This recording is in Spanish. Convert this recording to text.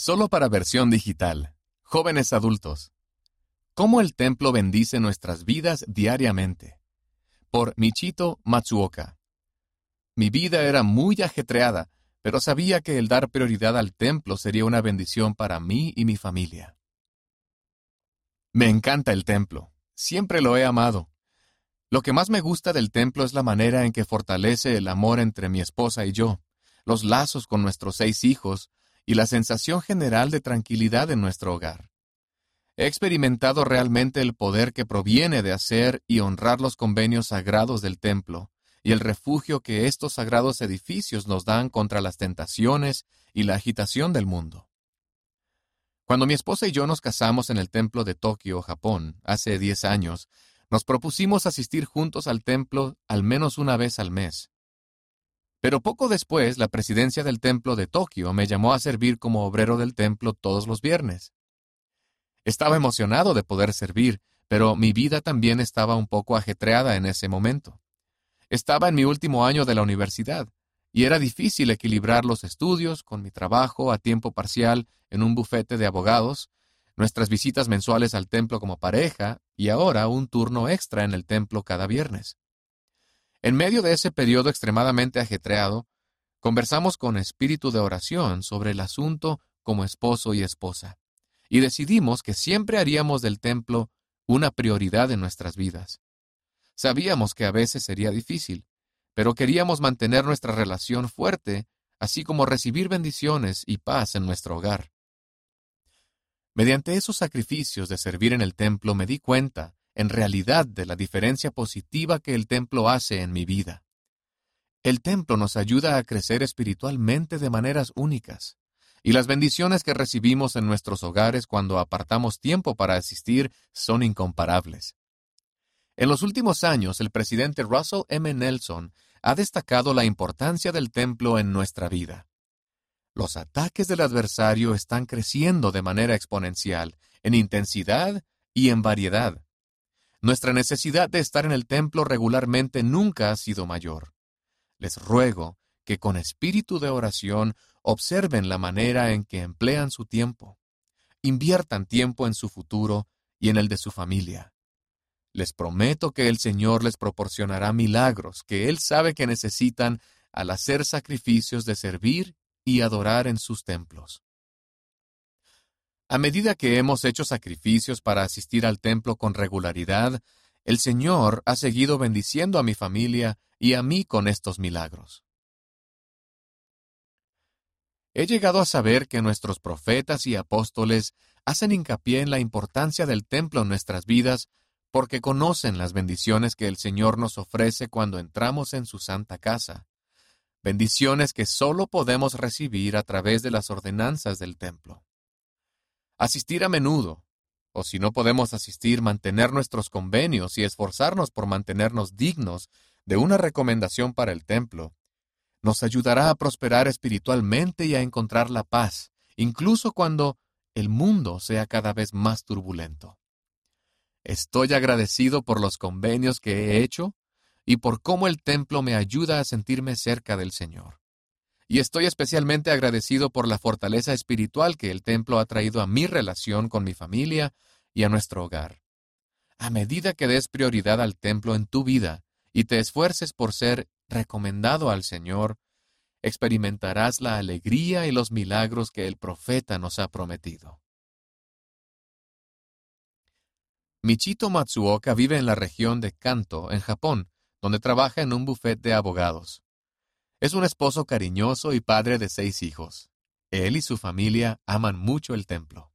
Solo para versión digital. Jóvenes adultos. ¿Cómo el templo bendice nuestras vidas diariamente? Por Michito Matsuoka. Mi vida era muy ajetreada, pero sabía que el dar prioridad al templo sería una bendición para mí y mi familia. Me encanta el templo. Siempre lo he amado. Lo que más me gusta del templo es la manera en que fortalece el amor entre mi esposa y yo, los lazos con nuestros seis hijos, y la sensación general de tranquilidad en nuestro hogar. He experimentado realmente el poder que proviene de hacer y honrar los convenios sagrados del templo, y el refugio que estos sagrados edificios nos dan contra las tentaciones y la agitación del mundo. Cuando mi esposa y yo nos casamos en el templo de Tokio, Japón, hace diez años, nos propusimos asistir juntos al templo al menos una vez al mes. Pero poco después, la presidencia del templo de Tokio me llamó a servir como obrero del templo todos los viernes. Estaba emocionado de poder servir, pero mi vida también estaba un poco ajetreada en ese momento. Estaba en mi último año de la universidad, y era difícil equilibrar los estudios con mi trabajo a tiempo parcial en un bufete de abogados, nuestras visitas mensuales al templo como pareja, y ahora un turno extra en el templo cada viernes. En medio de ese periodo extremadamente ajetreado, conversamos con espíritu de oración sobre el asunto como esposo y esposa, y decidimos que siempre haríamos del templo una prioridad en nuestras vidas. Sabíamos que a veces sería difícil, pero queríamos mantener nuestra relación fuerte, así como recibir bendiciones y paz en nuestro hogar. Mediante esos sacrificios de servir en el templo me di cuenta en realidad de la diferencia positiva que el templo hace en mi vida. El templo nos ayuda a crecer espiritualmente de maneras únicas, y las bendiciones que recibimos en nuestros hogares cuando apartamos tiempo para asistir son incomparables. En los últimos años, el presidente Russell M. Nelson ha destacado la importancia del templo en nuestra vida. Los ataques del adversario están creciendo de manera exponencial, en intensidad y en variedad. Nuestra necesidad de estar en el templo regularmente nunca ha sido mayor. Les ruego que con espíritu de oración observen la manera en que emplean su tiempo. Inviertan tiempo en su futuro y en el de su familia. Les prometo que el Señor les proporcionará milagros que Él sabe que necesitan al hacer sacrificios de servir y adorar en sus templos. A medida que hemos hecho sacrificios para asistir al templo con regularidad, el Señor ha seguido bendiciendo a mi familia y a mí con estos milagros. He llegado a saber que nuestros profetas y apóstoles hacen hincapié en la importancia del templo en nuestras vidas porque conocen las bendiciones que el Señor nos ofrece cuando entramos en su santa casa, bendiciones que solo podemos recibir a través de las ordenanzas del templo. Asistir a menudo, o si no podemos asistir, mantener nuestros convenios y esforzarnos por mantenernos dignos de una recomendación para el templo, nos ayudará a prosperar espiritualmente y a encontrar la paz, incluso cuando el mundo sea cada vez más turbulento. Estoy agradecido por los convenios que he hecho y por cómo el templo me ayuda a sentirme cerca del Señor y estoy especialmente agradecido por la fortaleza espiritual que el templo ha traído a mi relación con mi familia y a nuestro hogar. A medida que des prioridad al templo en tu vida y te esfuerces por ser recomendado al Señor, experimentarás la alegría y los milagros que el profeta nos ha prometido. Michito Matsuoka vive en la región de Kanto, en Japón, donde trabaja en un bufete de abogados. Es un esposo cariñoso y padre de seis hijos. Él y su familia aman mucho el templo.